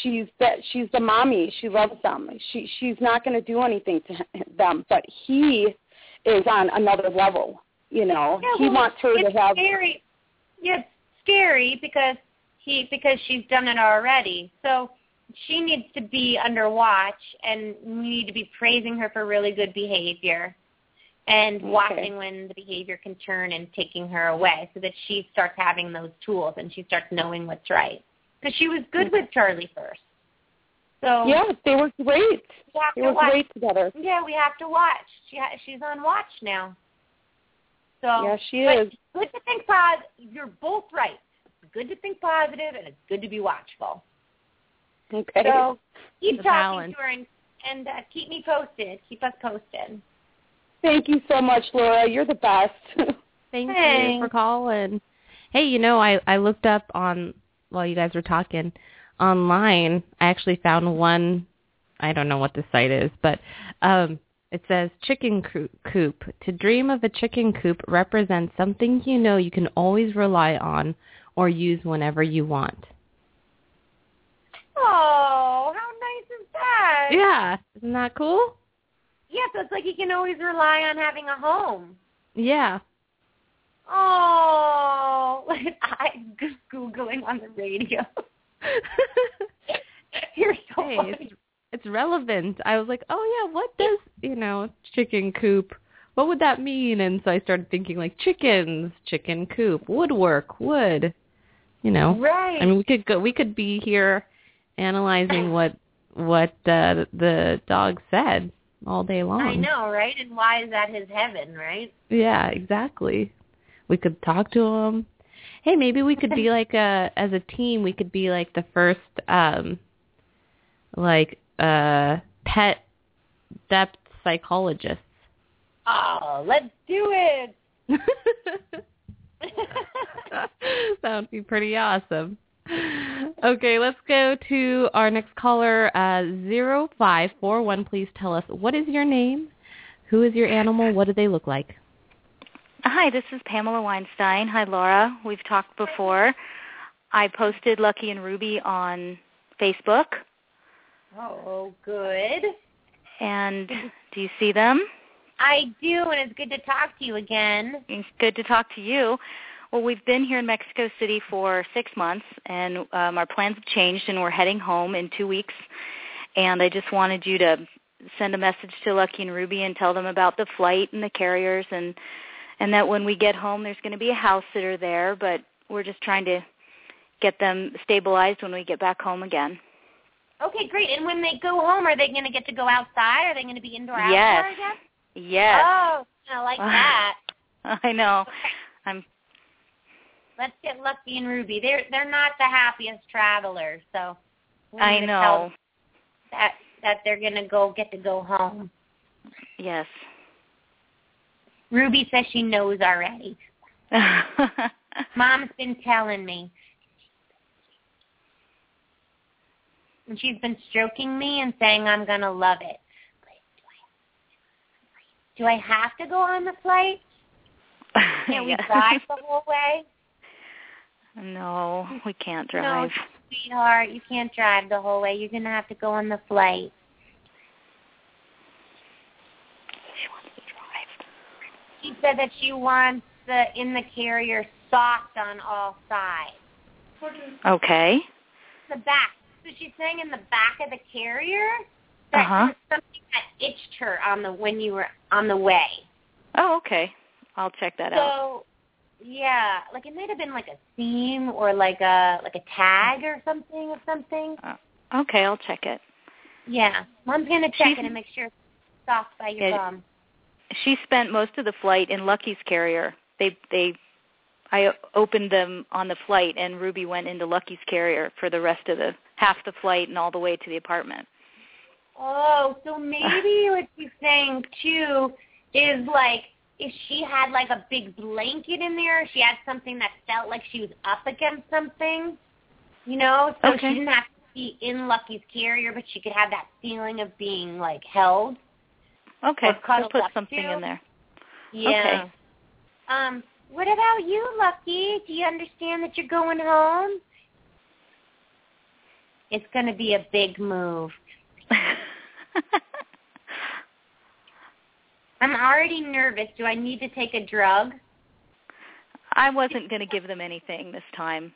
She's that she's the mommy. She loves them. She she's not going to do anything to h- them, but he is on another level. You know, yeah, he well, wants her to have. scary. Yeah, it's scary because he because she's done it already. So she needs to be under watch, and we need to be praising her for really good behavior. and Okay. watching when the behavior can turn and taking her away so that she starts having those tools and she starts knowing what's right. Because she was good mm-hmm. with Charlie first. So Yeah, they were great. we They were watch. great together. Yeah, we have to watch. She ha- she's on watch now. So Yeah, she is. good to think positive. You're both right. It's good to think positive, and it's good to be watchful. Okay. So keep The talking balance. to her and, and uh, keep me posted. Keep us posted. Thank you so much, Laura. You're the best. Thank you Thanks. for calling. Hey, you know, I I looked up on while you guys were talking online. I actually found one. I don't know what the site is, but um, it says chicken coop. To dream of a chicken coop represents something you know you can always rely on or use whenever you want. Oh, how nice is that? Yeah, isn't that cool? Yeah, so it's like you can always rely on having a home. Yeah. Oh, I'm just googling on the radio. You're so hey, funny. it's, it's relevant. I was like, oh yeah, what does you know chicken coop? What would that mean? And so I started thinking like chickens, chicken coop, woodwork, wood. You know, Right. I mean, we could go. We could be here analyzing what what uh, the dog said all day long. I know, right? And why is that his heaven, right? Yeah, exactly. We could talk to him. Hey, maybe we could be like a as a team. We could be like the first, um, like uh, pet depth psychologists. Oh, let's do it. that would be pretty awesome. Okay, let's go to our next caller. Uh, zero five four one. Please tell us what is your name, who is your animal, what do they look like? Hi, this is Pamela Weinstein. Hi, Laura. We've talked before. I posted Lucky and Ruby on Facebook, oh, good. and do you see them? I do, and it's good to talk to you again. It's good to talk to you. Well, we've been here in Mexico City for six months, and um, our plans have changed, and we're heading home in two weeks. And I just wanted you to send a message to Lucky and Ruby and tell them about the flight and the carriers, and and that when we get home, there's going to be a house sitter there, but we're just trying to get them stabilized when we get back home again. Okay, great. And when they go home, are they going to get to go outside? Are they going to be indoor Yes. outdoor again? Yes, Oh, I like that. I know. I'm Let's get Lucky and Ruby. They're they're not the happiest travelers, so I know. that that they're gonna go get to go home. Yes. Ruby says she knows already. Mom's been telling me. And she's been stroking me and saying I'm gonna love it. Do I have to go on the flight? Can we drive the whole way? No, we can't drive. No, sweetheart, you can't drive the whole way. You're gonna have to go on the flight. She wants to drive. She said that she wants the in the carrier soft on all sides. Okay. The back. So she's saying in the back of the carrier that Uh-huh. something that itched her on the when you were on the way. Oh, okay. I'll check that out. So yeah, like it might have been like a seam or like a like a tag or something or something. Uh, okay, I'll check it. Yeah, mom's gonna check She's- it and make sure it's soft by your Yeah. bum. She spent most of the flight in Lucky's carrier. They they I o- opened them on the flight and Ruby went into Lucky's carrier for the rest of the half the flight and all the way to the apartment. Oh, so maybe what she's saying too is like if she had like a big blanket in there, she had something that felt like she was up against something, you know, so Okay. she didn't have to be in Lucky's carrier, but she could have that feeling of being like held. Okay, we'll put something in there. Yeah. Okay. Um, what about you, Lucky? Do you understand that you're going home? It's going to be a big move. I'm already nervous. Do I need to take a drug? I wasn't going to give them anything this time.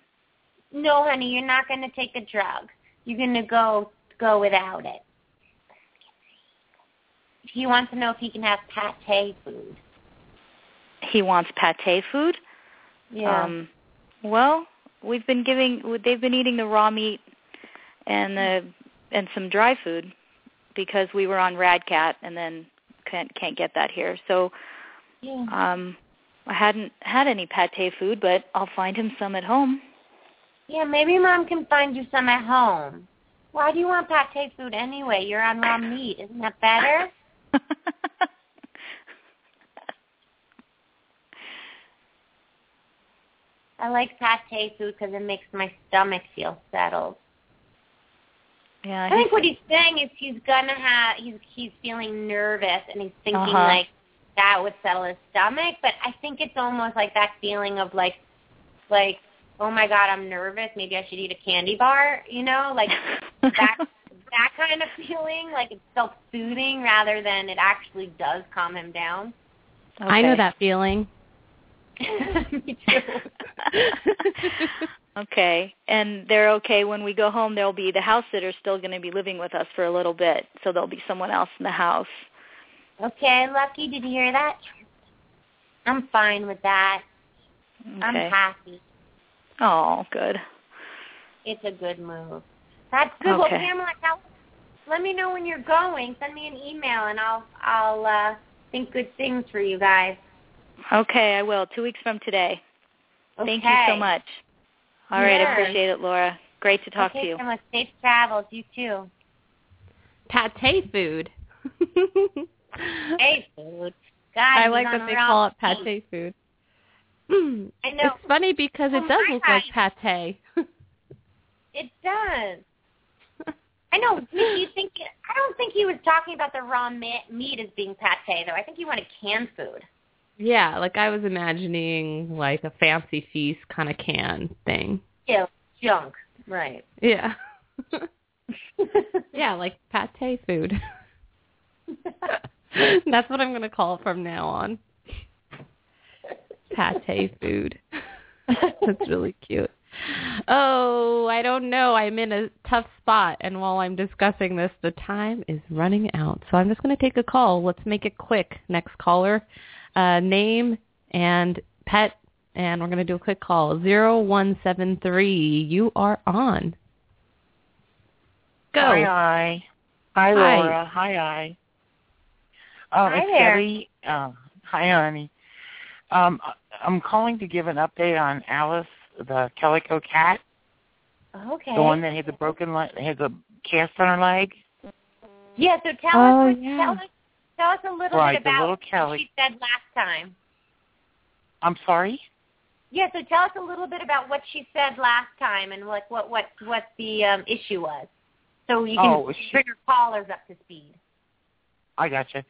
No, honey, you're not going to take a drug. You're going to go go without it. He wants to know if he can have pate food. He wants pate food. Yeah. Um, well, we've been giving. They've been eating the raw meat and the and some dry food because we were on Radcat and then can't can't get that here. So yeah. um I hadn't had any pate food, but I'll find him some at home. Yeah, maybe mom can find you some at home. Why do you want pate food anyway? You're on raw meat. Isn't that better? I like pate food because it makes my stomach feel settled. Yeah, I think what he's saying is he's gonna have he's he's feeling nervous and he's thinking Uh-huh. like that would settle his stomach. But I think it's almost like that feeling of like like oh my god I'm nervous maybe I should eat a candy bar you know like that that kind of feeling like it's self soothing rather than it actually does calm him down. I know that feeling. Me too. Okay, and they're okay when we go home. There'll be the house sitter still going to be living with us for a little bit, so there'll be someone else in the house. Okay, Lucky, did you hear that? I'm fine with that. I'm happy. Oh, good. It's a good move. That's good. Well, Pamela, tell, let me know when you're going. Send me an email, and I'll I'll uh, think good things for you guys. Okay, I will. Two weeks from today. Okay. Thank you so much. All right, Yes. I appreciate it, Laura. Great to talk okay, to you. Pamela, safe travels. You too. Pate food. Hey, food. God, I like on that they call it feet. pate food. Mm. I know. It's funny because Oh, it does my look like pate. It does. I know. You you think? I don't think he was talking about the raw meat, meat as being pate, though. I think he wanted canned food. yeah, like I was imagining like a fancy feast kind of can thing. Yeah, junk. Right. Yeah. yeah, like pate food. That's what I'm going to call it from now on. Pate food. That's really cute. Oh, I don't know. I'm in a tough spot, and while I'm discussing this, the time is running out. So I'm just going to take a call. Let's make it quick. Next caller, uh, name and pet, and we're going to do a quick call. Zero one seven three. You are on. Go. Hi, hi. Hi, Hi. Laura. Hi, hi. Um, Hi it's there. Debbie. Uh, hi, honey. Um, I'm calling to give an update on Alice, the calico cat, Okay. the one that had the broken leg, had the cast on her leg. Yeah. So tell Oh, us. yeah. Tell us. Tell us a little Right, bit the about little what Kelly. she said last time. I'm sorry. Yeah. So tell us a little bit about what she said last time and like what what what the um, issue was, so you can Oh, she- bring your callers up to speed. I gotcha.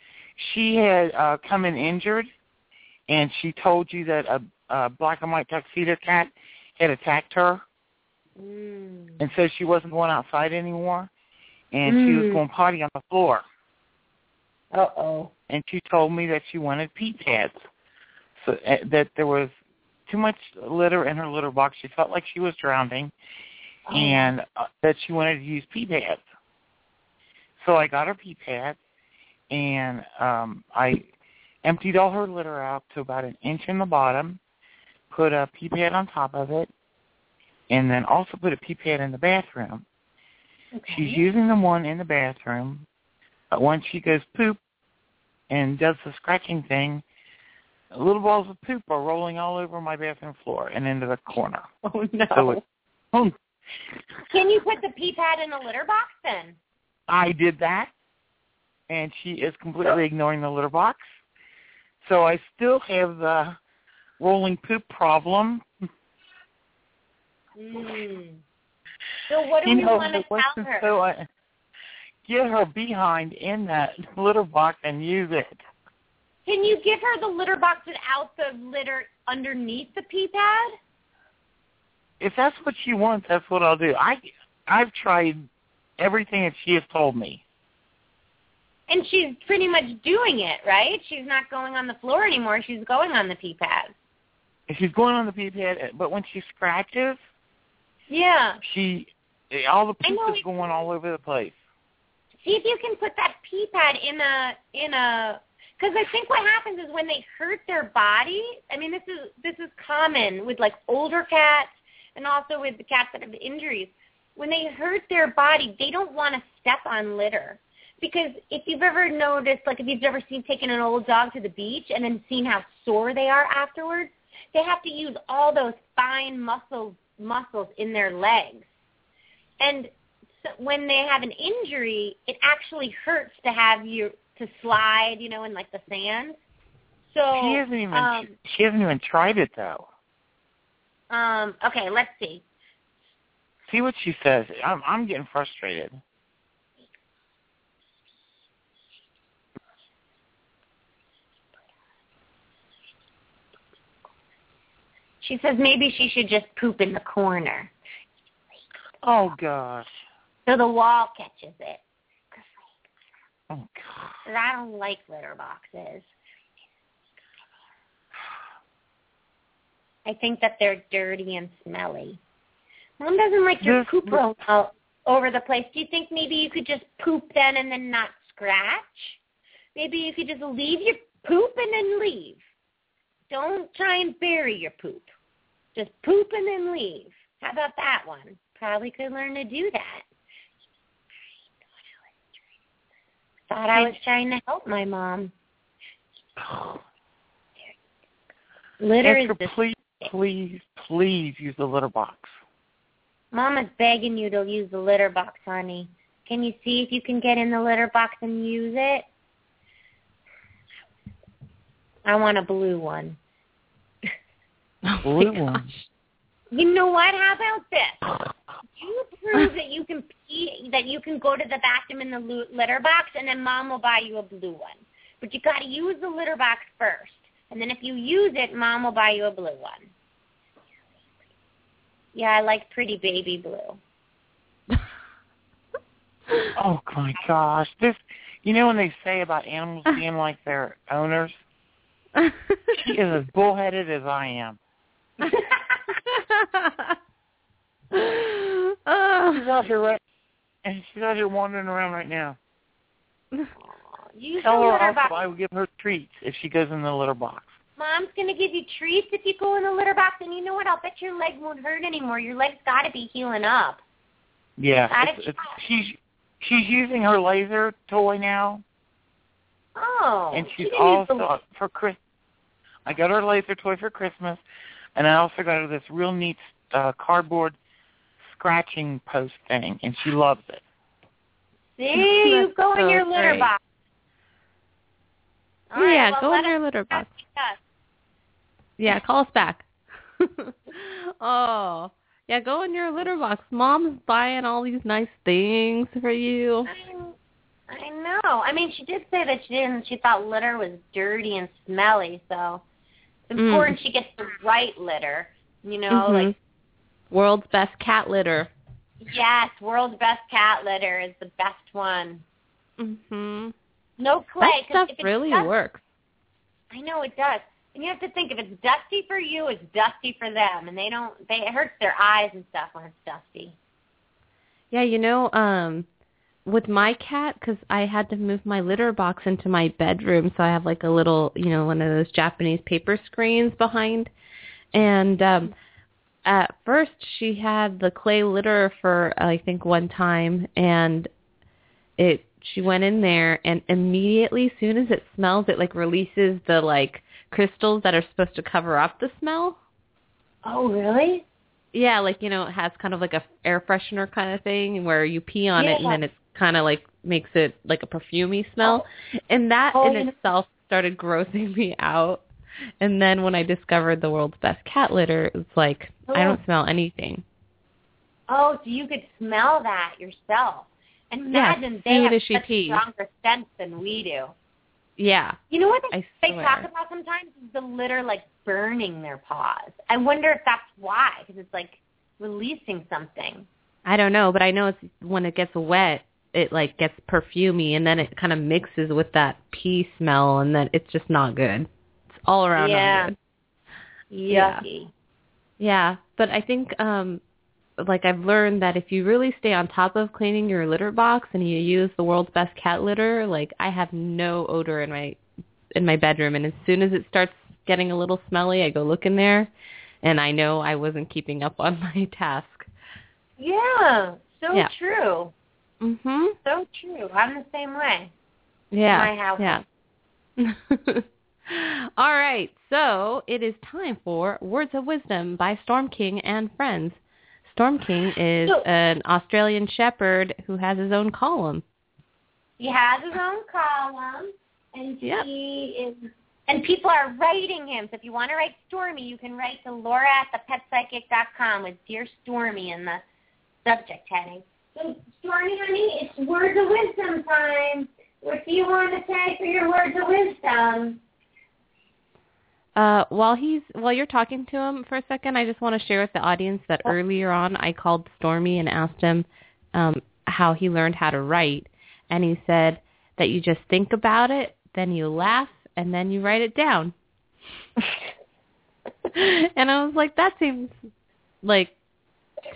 She had uh, come in injured, and she told you that a, a black and white tuxedo cat had attacked her, Mm. and said she wasn't going outside anymore, and she was Mm. going potty on the floor. Uh oh. and she told me that she wanted pee pads. So uh, that there was too much litter in her litter box. She felt like she was drowning, Oh. and uh, that she wanted to use pee pads. So I got her pee pads, and um, I emptied all her litter out to about an inch in the bottom, put a pee pad on top of it, and then also put a pee pad in the bathroom. Okay. She's using the one in the bathroom, but once she goes poop and does the scratching thing, little balls of poop are rolling all over my bathroom floor and into the corner. Oh no. So it, oh, Can you put the pee pad in the litter box then? I did that, and she is completely oh. ignoring the litter box. So I still have the rolling poop problem. Mm. So what do you we know, want to tell her? so I get her behind in that litter box and use it. Can you give her the litter box without the litter underneath the pee pad? if that's what she wants, that's what I'll do. I I've tried everything that she has told me. And she's pretty much doing it, right? She's not going on the floor anymore. She's going on the pee pad. She's going on the pee pad, uh, but when she scratches, Yeah. she eh, all the poop is going all over the place. see if you can put that pee pad in a in a because I think what happens is when they hurt their body. I mean, this is this is common with like older cats and also with the cats that have injuries. When they hurt their body, they don't want to step on litter because if you've ever noticed, like if you've ever seen taken an old dog to the beach and then seen how sore they are afterwards, they have to use all those fine muscles muscles in their legs. And so when they have an injury, it actually hurts to have you to slide, you know, in like the sand. So she hasn't even um, she hasn't even tried it though. um okay, let's see. See what she says. I'm I'm getting frustrated. She says maybe she should just poop in the corner Oh gosh. so the wall catches it. Oh god. I don't like litter boxes. I think that they're dirty and smelly. Mom doesn't like your This- poop all over the place. Do you think maybe you could just poop then and then not scratch? Maybe you could just leave your poop and then leave. Don't try and bury your poop. Just poop and then leave. How about that one? Probably could learn to do that. Thought I hmm. was trying to help my mom. Litter is Esther, please, please, please use the litter box. Mama's begging you to use the litter box, honey. Can you see if you can get in the litter box and use it? I want a blue one. Oh Blue my one. gosh. You know what? How about this? You prove that you can pee, that you can go to the bathroom in the litter box, and then mom will buy you a blue one. But you got to use the litter box first, and then if you use it, mom will buy you a blue one. Yeah, I like pretty baby blue. Oh my gosh. This you know when they say about animals being like their owners? She is as bullheaded as I am. She's out here right and she's out here wandering around right now. Use Tell her also box. I will give her treats if she goes in the litter box. Mom's gonna give you treats if you go in the litter box, and you know what? I'll bet your leg won't hurt anymore. Your leg's got to be healing up. Yeah. It's, it's, she's she's using her laser toy now Oh, and she she's the- also for Chris I got her laser toy for Christmas and I also got her this real neat uh cardboard scratching post thing and she loves it. See, you That's go in your litter great. box. All right, yeah, well, go in your litter box. discuss. Yeah, call us back. oh, yeah, go in your litter box. Mom's buying all these nice things for you. I, I know. I mean, she did say that she didn't. She thought litter was dirty and smelly, so it's Mm. important she gets the right litter. You know, Mhm. like World's best cat litter. yes, world's best cat litter is the best one. Mhm. No clay. That stuff really dusty- works. I know it does. And you have to think if it's dusty for you, it's dusty for them, and they don't. They it hurts their eyes and stuff when it's dusty. Yeah, you know, um with my cat cuz I had to move my litter box into my bedroom, so I have like a little, you know, one of those Japanese paper screens behind. And um at first she had the clay litter for I think one time and it she went in there and immediately as soon as it smells it like releases the like crystals that are supposed to cover up the smell. Oh, really? Yeah, like you know, it has kind of like a air freshener kind of thing where you pee on it and Yeah. then it's kind of like makes it like a perfumey smell. Oh. And that Oh, in itself started grossing me out. And then when I discovered the world's best cat litter, it's like oh, I don't smell anything. Oh, so you could smell that yourself. And Yeah, imagine as they have she such pees. stronger scent than we do. Yeah. You know what they, I they talk about sometimes is the litter like burning their paws. I wonder if that's why, because it's like releasing something. I don't know, but I know it's when it gets wet, it like gets perfumey and then it kind of mixes with that pee smell and then it's just not good. It's all around Yeah. not good. Yeah. Yucky. Yeah, but I think um like I've learned that if you really stay on top of cleaning your litter box and you use the world's best cat litter, like I have no odor in my in my bedroom and as soon as it starts getting a little smelly, I go look in there and I know I wasn't keeping up on my task. Yeah, so Yeah. true. Mhm. So true. I'm the same way. Yeah. My house. Yeah. All right. So, it is time for Words of Wisdom by Storm King and Friends. Storm King is an Australian shepherd who has his own column. He has his own column, and Yep. he is. And people are writing him. So if you want to write Stormy, you can write to Laura at thepetpsychic.com with Dear Stormy in the subject heading. So Stormy, honey, it's words of wisdom time. What do you want to say for your words of wisdom? Uh, while he's while you're talking to him for a second, I just want to share with the audience that earlier on I called Stormy and asked him um, how he learned how to write, and he said that you just think about it, then you laugh, and then you write it down. and I was like, that seems like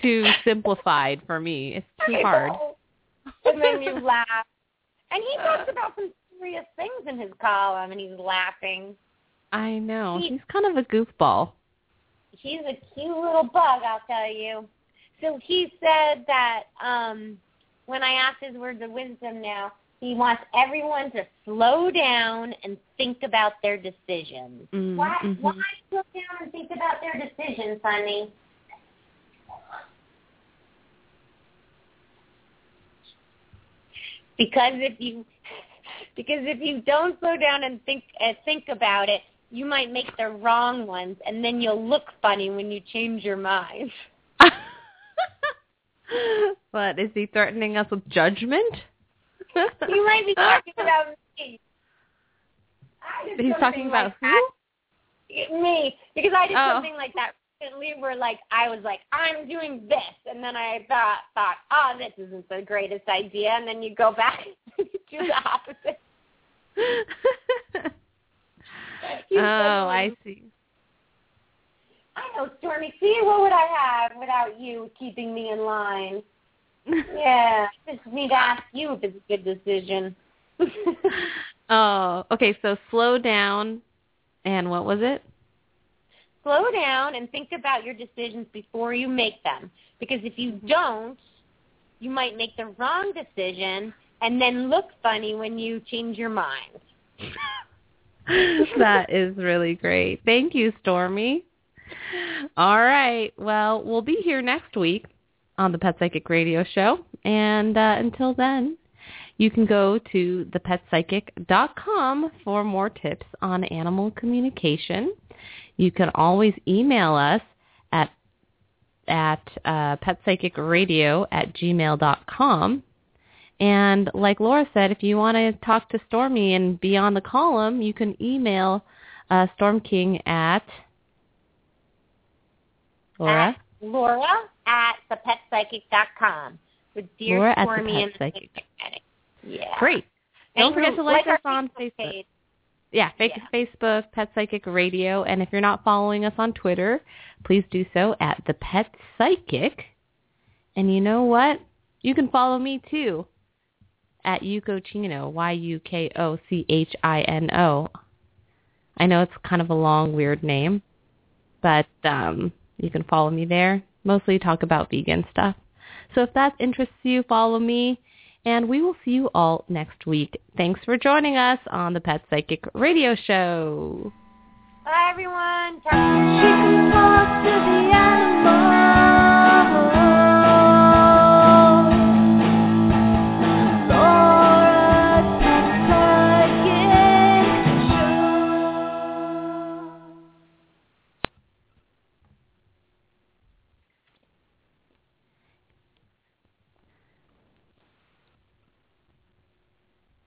too simplified for me. It's too hard. And then you laugh. And he talks about some serious things in his column, and he's laughing. I know. He- He's kind of a goofball. He's a cute little bug, I'll tell you. So he said that um when I asked his words of wisdom now, he wants everyone to slow down and think about their decisions. Mm, Why mhm. why slow down and think about their decisions, honey? Because if you because if you don't slow down and think uh, think about it, you might make the wrong ones, and then you'll look funny when you change your mind. but is he threatening us with judgment? You might be talking about me. He's talking about like who? that. Me, because I did Oh. something like that where like I was like, I'm doing this, and then I thought, thought, oh, this isn't the greatest idea, and then you go back and do the opposite. Oh, I see. I know, Stormy. See, what would I have without you keeping me in line? Yeah, just need to ask you if it's a good decision. oh, okay. So slow down, and what was it? Slow down and think about your decisions before you make them. Because if you don't, you might make the wrong decision and then look funny when you change your mind. that is really great. Thank you, Stormy. All right. Well, we'll be here next week on the Pet Psychic Radio Show. And uh, until then, you can go to thepetpsychic.com for more tips on animal communication. You can always email us at at uh, petpsychicradio at gmail.com. And like Laura said, if you want to talk to Stormy and be on the column, you can email uh, Storm King at Laura. At Laura at thepetpsychic.com with Dear Laura at Stormy and the. Psychic Heading. Yeah. Great. And Don't forget to like our us on Facebook page. Yeah, fake Facebook, Pet Psychic Radio, and if you're not following us on Twitter, please do so at the Pet Psychic. And you know what? You can follow me too at Yuko Chino, Y U K O C H I N O. I know it's kind of a long, weird name, but um, you can follow me there. Mostly talk about vegan stuff. So if that interests you, follow me. And we will see you all next week. Thanks for joining us on the Pet Psychic Radio Show. Bye, everyone. Talk to the